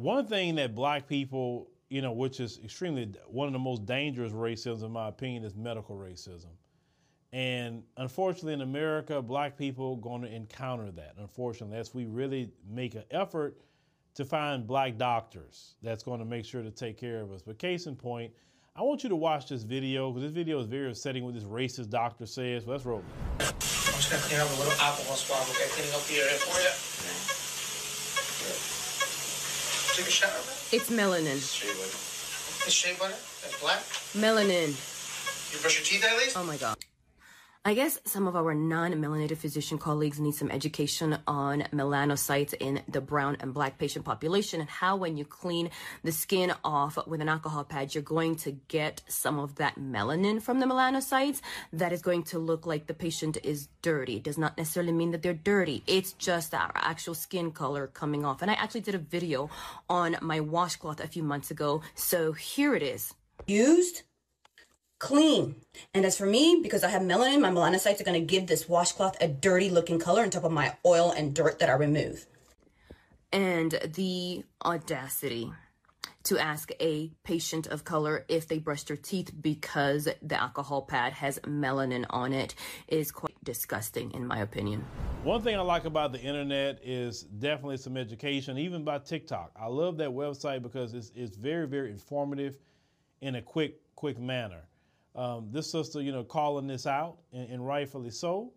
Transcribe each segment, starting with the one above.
one thing that black people, you know, which is extremely one of the most dangerous racism, in my opinion, is medical racism. And unfortunately, in America, black people are going to encounter that. Unfortunately, as we really make an effort to find black doctors that's going to make sure to take care of us. But case in point, I want you to watch this video because this video is very upsetting what this racist doctor says. Let's roll. I'm just gonna clean up a little alcohol swab, okay? Cleaning up for you. Take a shower. It's melanin. It's shea butter. That's black. Melanin. You brush your teeth at least? Oh my god. I guess some of our non-melanated physician colleagues need some education on melanocytes in the brown and black patient population and how when you clean the skin off with an alcohol pad, you're going to get some of that melanin from the melanocytes that is going to look like the patient is dirty. It does not necessarily mean that they're dirty. It's just our actual skin color coming off. And I actually did a video on my washcloth a few months ago. So here it is. Used clean. And as for me, because I have melanin, my melanocytes are going to give this washcloth a dirty looking color on top of my oil and dirt that I remove. And the audacity to ask a patient of color if they brushed their teeth because the alcohol pad has melanin on it is quite disgusting, in my opinion. One thing I like about the internet is definitely some education, even by TikTok. I love that website because it's, it's very, very informative in a quick, quick manner um, this sister, you know, calling this out, and, and, rightfully so.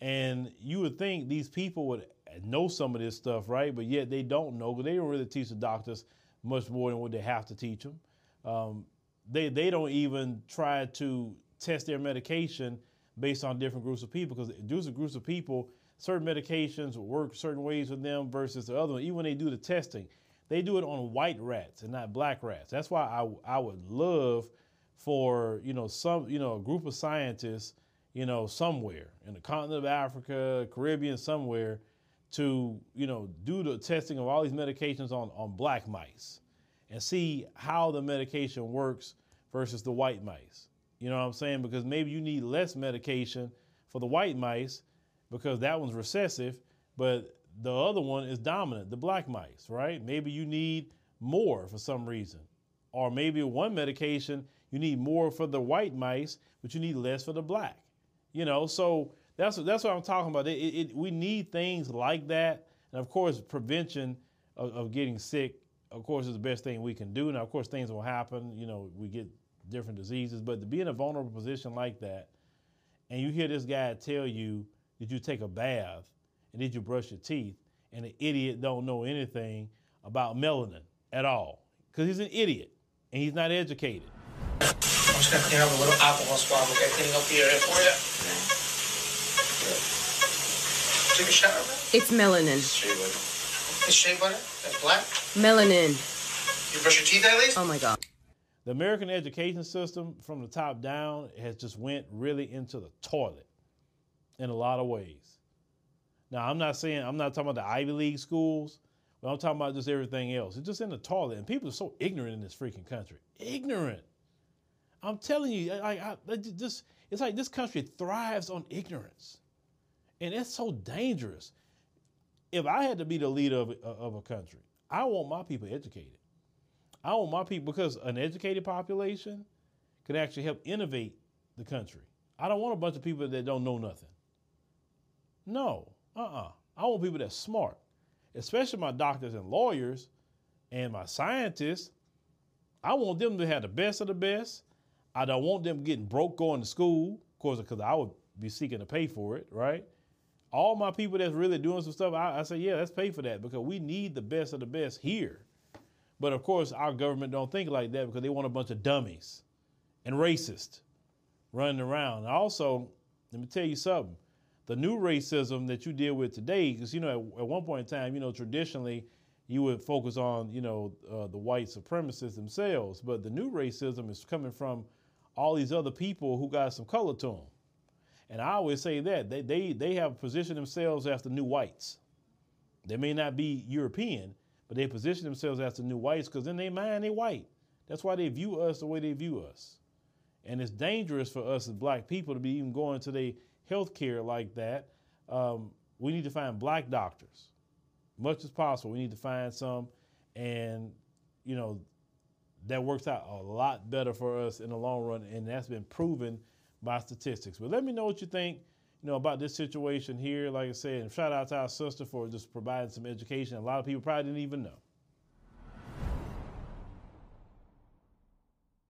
And you would think these people would know some of this stuff, right? But yet they don't know because they don't really teach the doctors much more than what they have to teach them. Um, they they don't even try to test their medication based on different groups of people because different groups of people, certain medications work certain ways with them versus the other one. Even when they do the testing, they do it on white rats and not black rats. That's why I I would love for you know some you know a group of scientists you know somewhere in the continent of Africa, Caribbean, somewhere to you know do the testing of all these medications on on black mice and see how the medication works versus the white mice. You know what I'm saying? Because maybe you need less medication for the white mice because that one's recessive, but the other one is dominant, the black mice, right? Maybe you need more for some reason. Or maybe one medication you need more for the white mice, but you need less for the black. You know, so that's that's what I'm talking about. It, it, we need things like that, and of course, prevention of, of, getting sick, of course, is the best thing we can do. Now, of course, things will happen. You know, we get different diseases, but to be in a vulnerable position like that, and you hear this guy tell you, "Did you take a bath and did you brush your teeth?" and the idiot don't know anything about melanin at all because he's an idiot and he's not educated. I'm just gonna clean up a little alcohol swab, okay? Cleaning up the area for you. Take a shower. It's melanin. Shea butter. It's shea butter. That's black. Melanin. You brush your teeth at least? Oh my god. The American education system, from the top down, has just went really into the toilet in a lot of ways. Now, I'm not saying I'm not talking about the Ivy League schools, but I'm talking about just everything else. It's just in the toilet, and people are so ignorant in this freaking country. Ignorant. I'm telling you, I, I, just, it's like this country thrives on ignorance. And it's so dangerous. If I had to be the leader of, of a country, I want my people educated. I want my people, because an educated population can actually help innovate the country. I don't want a bunch of people that don't know nothing. No, uh uh-uh. uh I want people that's smart, especially my doctors and lawyers and my scientists. I want them to have the best of the best I don't want them getting broke going to school, of course, because I would be seeking to pay for it, right? All my people that's really doing some stuff, I, I say, yeah, let's pay for that because we need the best of the best here. But of course, our government don't think like that because they want a bunch of dummies and racists running around. Also, let me tell you something. The new racism that you deal with today, because you know, at, at, one point in time, you know, traditionally you would focus on, you know, uh, the white supremacists themselves, but the new racism is coming from all these other people who got some color to them. And I always say that they, they, they have positioned themselves as the new whites. They may not be European, but they position themselves as the new whites because in their mind they white. That's why they view us the way they view us. And it's dangerous for us as black people to be even going to their health care like that. Um, we need to find black doctors, much as possible. We need to find some and you know that works out a lot better for us in the long run, and that's been proven by statistics. But let me know what you think, you know, about this situation here. Like I said, and shout out to our sister for just providing some education. A lot of people probably didn't even know.